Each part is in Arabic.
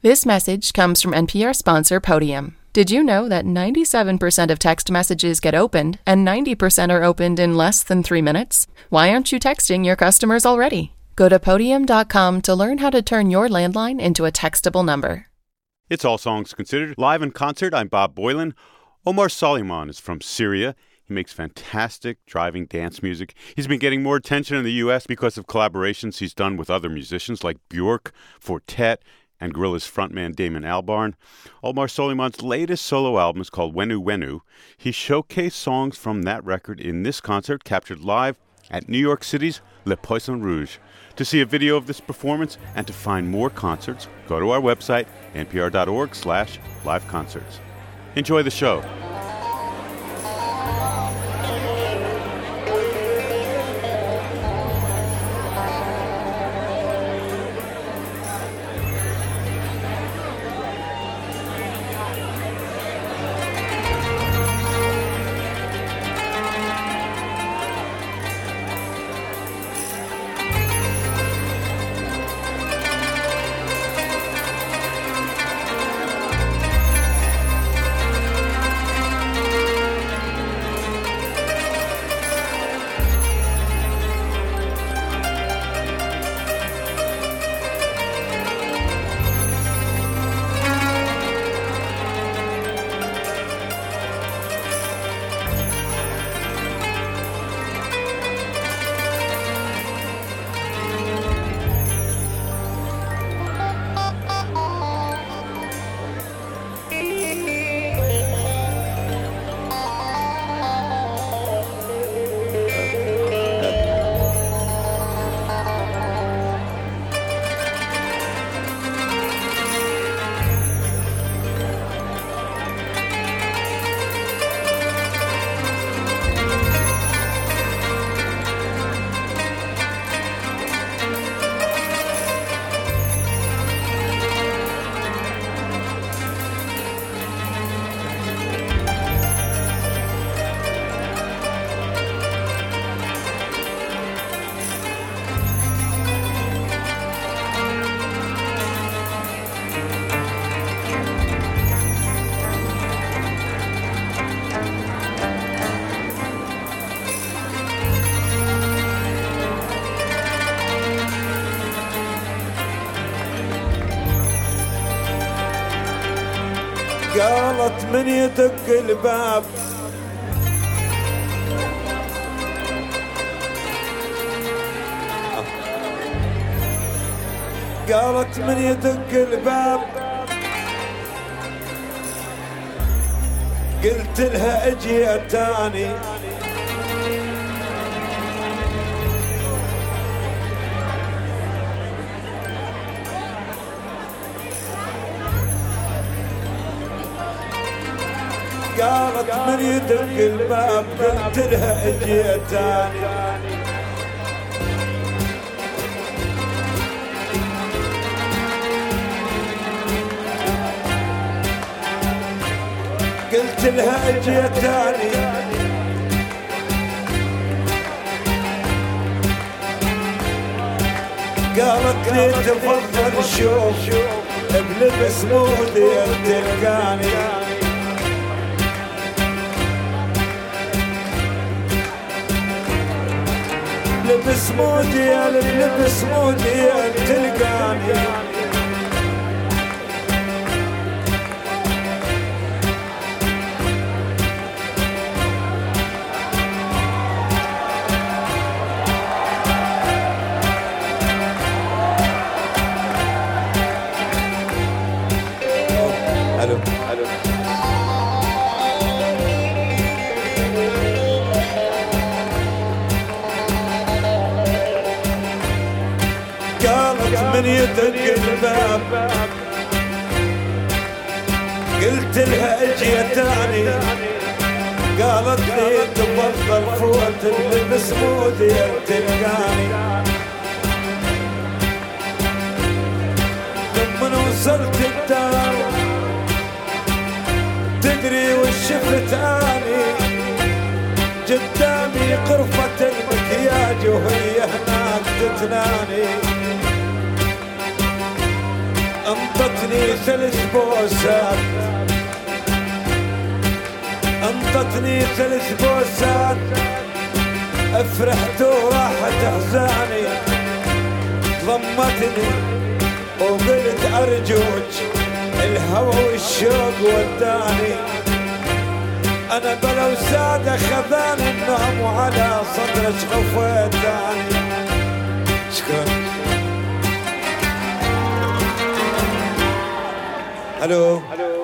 This message comes from NPR sponsor Podium. Did you know that 97% of text messages get opened and 90% are opened in less than three minutes? Why aren't you texting your customers already? Go to podium.com to learn how to turn your landline into a textable number. It's All Songs Considered. Live in concert, I'm Bob Boylan. Omar Soliman is from Syria. He makes fantastic driving dance music. He's been getting more attention in the U.S. because of collaborations he's done with other musicians like Bjork, Fortet, and Gorillaz frontman Damon Albarn. Omar Soleiman's latest solo album is called Wenu Wenu. He showcased songs from that record in this concert captured live at New York City's Le Poisson Rouge. To see a video of this performance and to find more concerts, go to our website, npr.org slash live concerts. Enjoy the show. من يدق الباب. قالت من يدق الباب. قلت لها أجي اتاني قالت من يدق الباب قلت لها أجي اتاني. قلت لها أجي اتاني. قالت لي تفضل شوف بلبس مودي تلقاني لبس موديل لبس موديل تلقاني يدق الباب. قلت لها أجي تاني قالت لي تفضل فوت اللبس مودي تلقاني لما وصلت الدار تدري وش شفت اني؟ قدامي غرفة المكياج وهي هناك تتناني. انظر انطتني ثلاث بوسات؟ انطتني ثلاث بوسات؟ افرحت وراحت احزاني ضمتني وقلت ارجوك الهوى والشوق وداني. أنا بلو سادة خذاني النوم وعلى صدرك غفيتاني شكرا. Hello. Hello.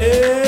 Ei!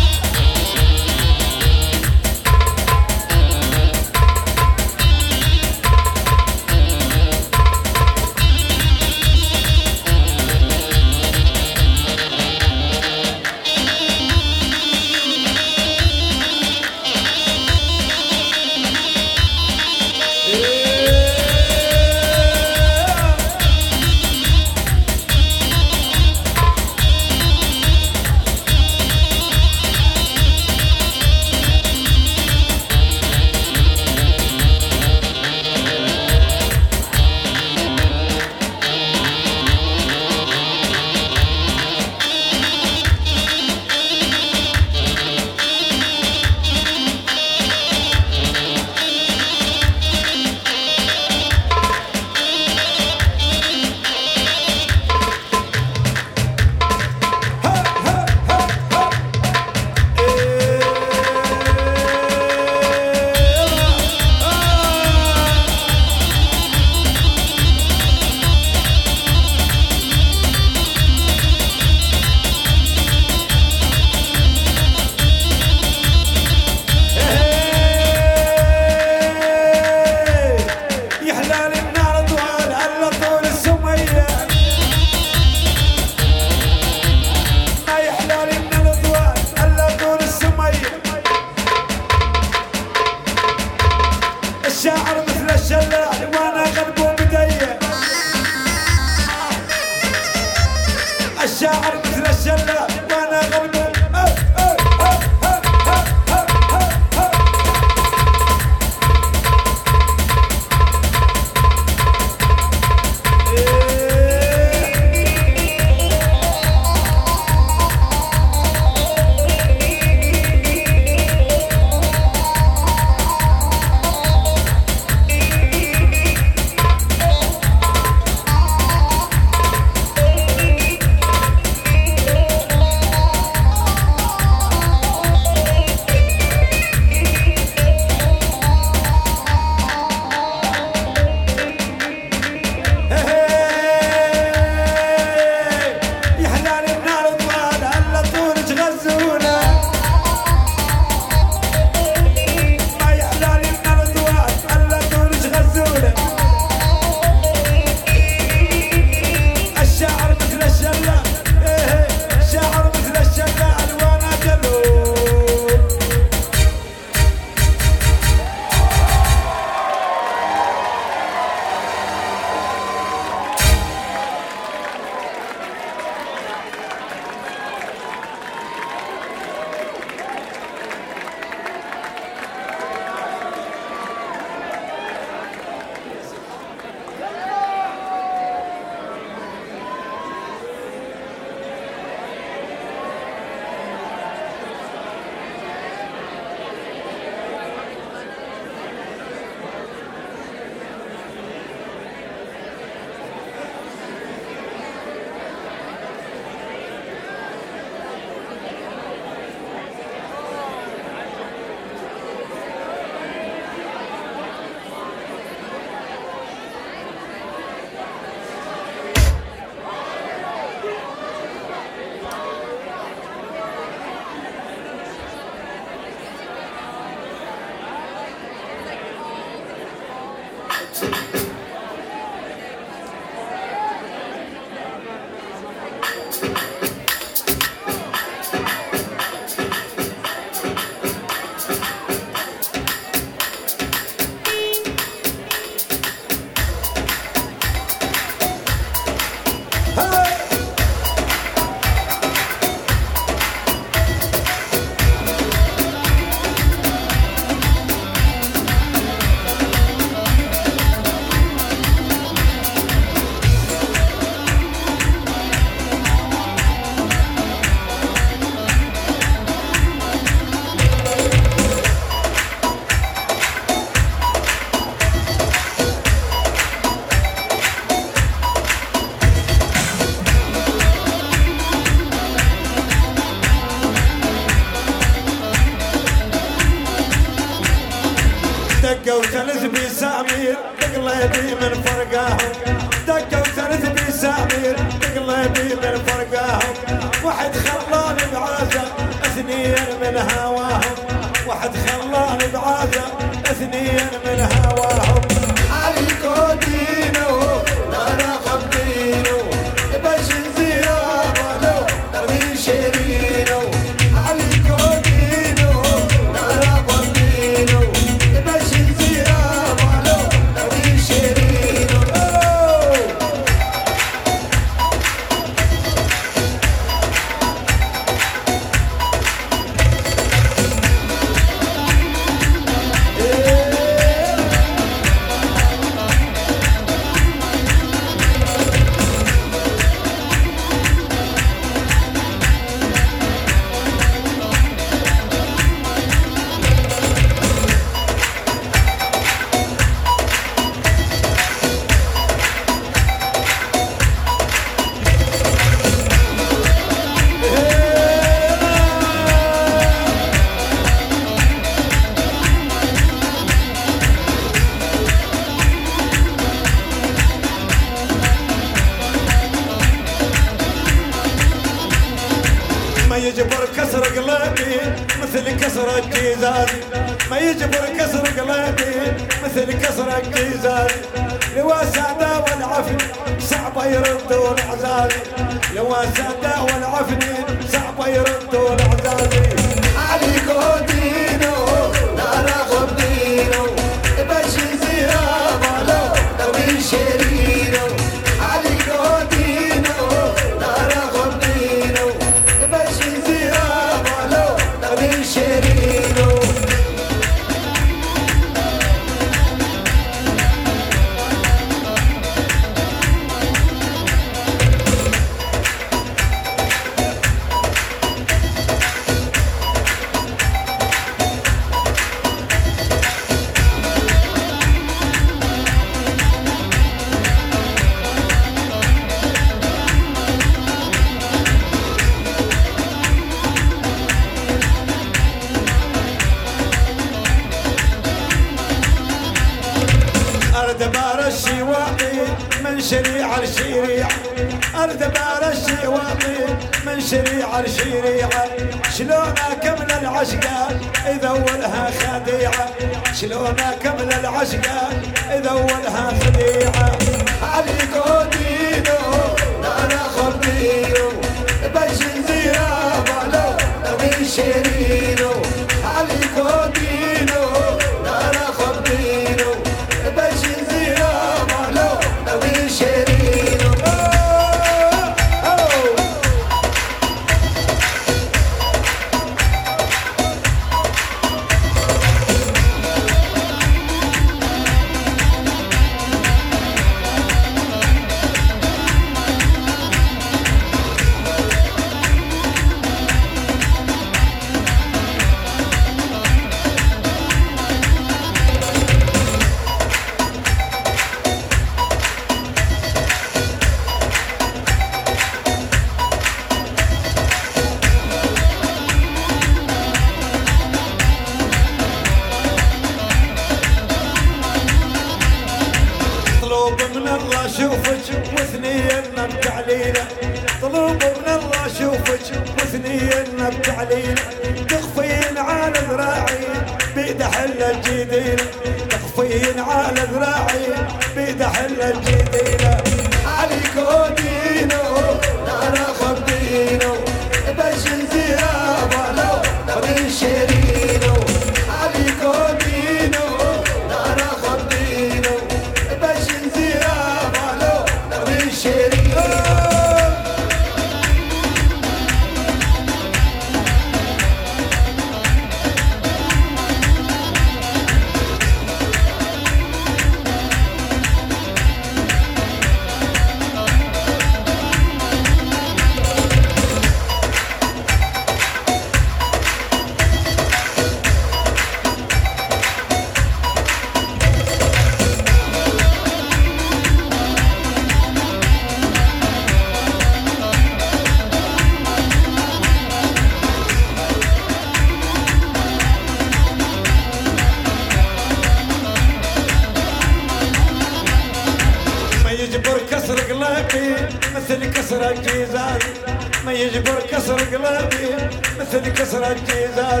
تنكسر الجيزان.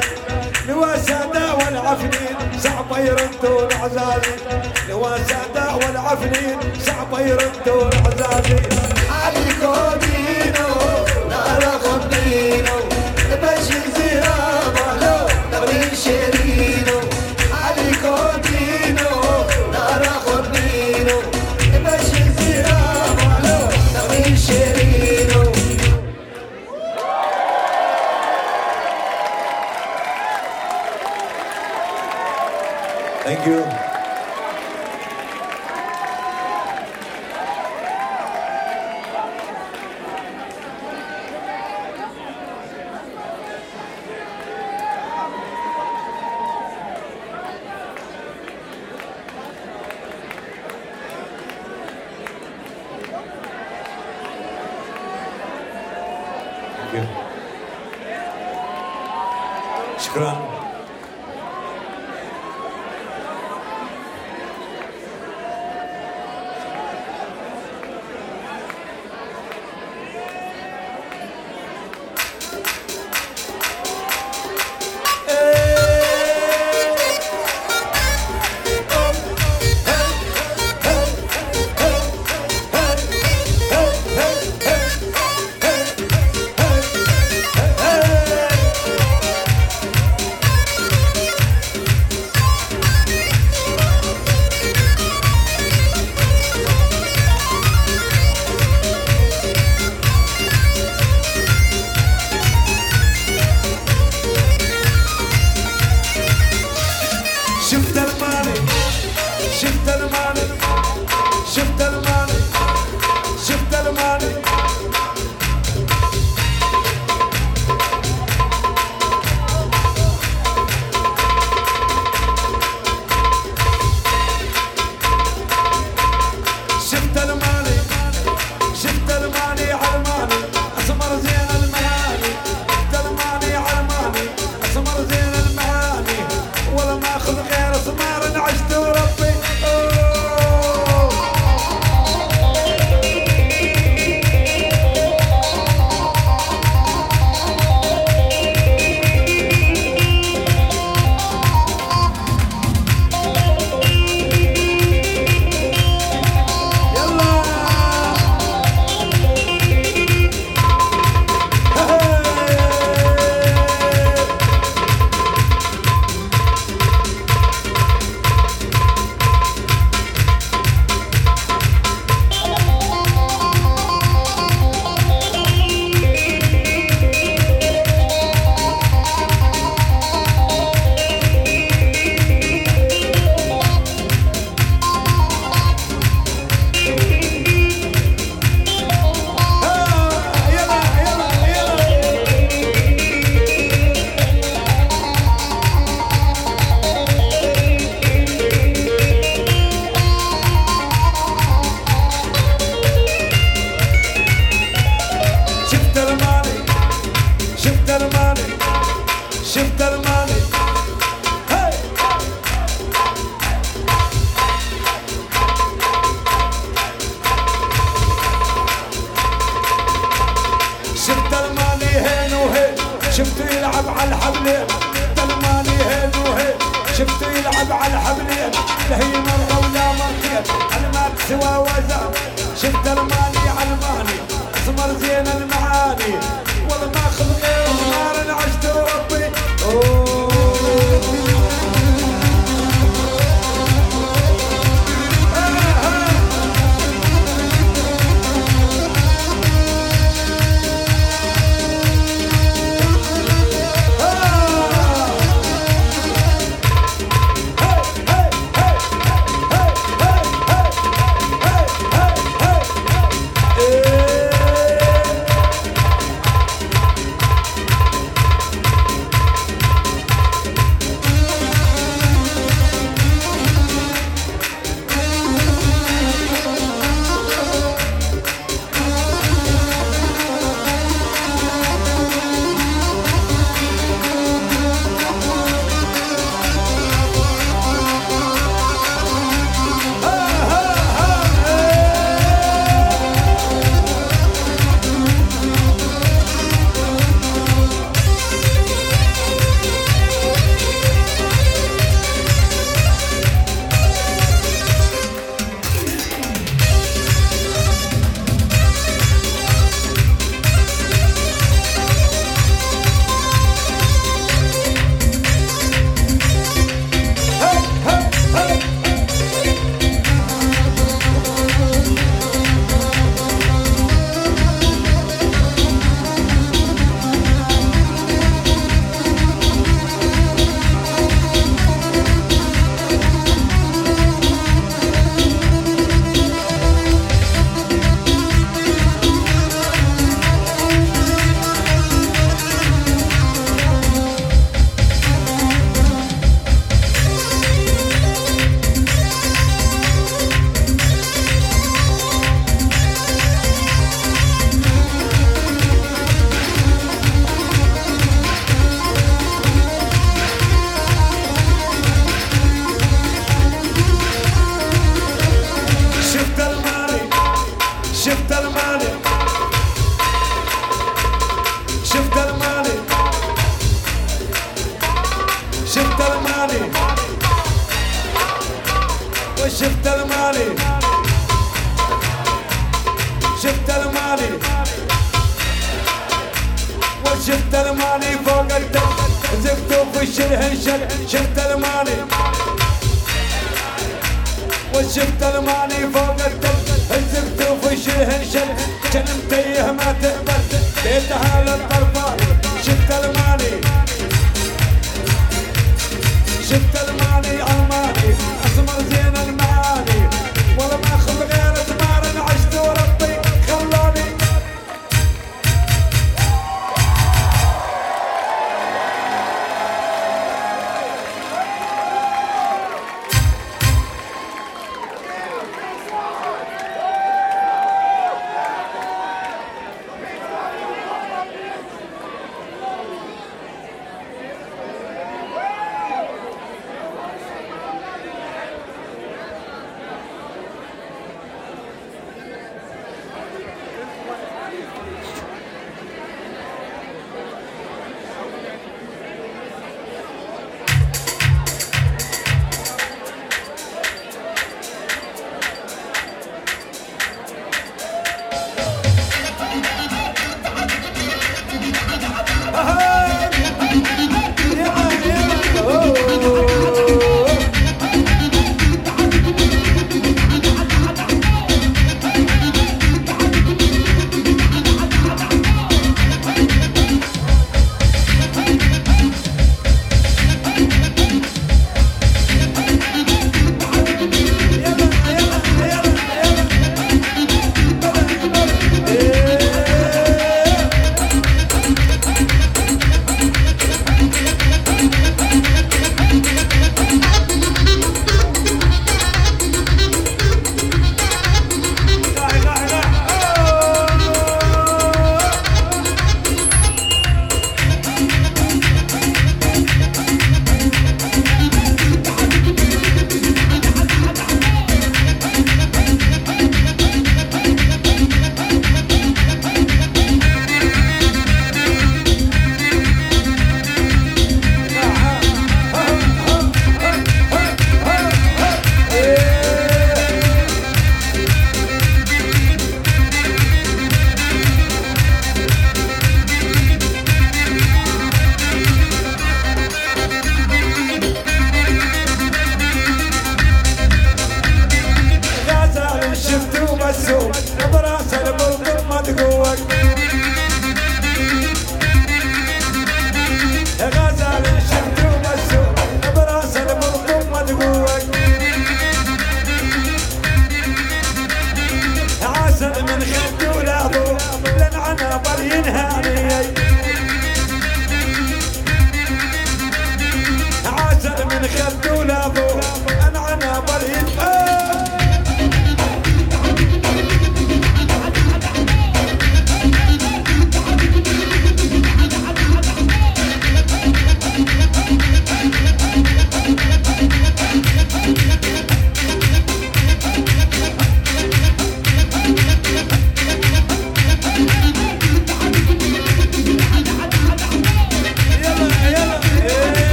لوا سادة والعفنين صعب يردوا العزازي لوا سادة والعفنين صعبة يردون عزازي علي كونينو نار غنينو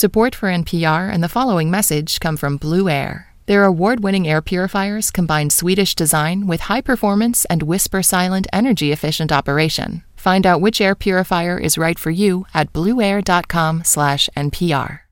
Support for NPR and the following message come from Blue Air. Their award winning air purifiers combine Swedish design with high performance and whisper silent energy efficient operation. Find out which air purifier is right for you at blueair.com/npr.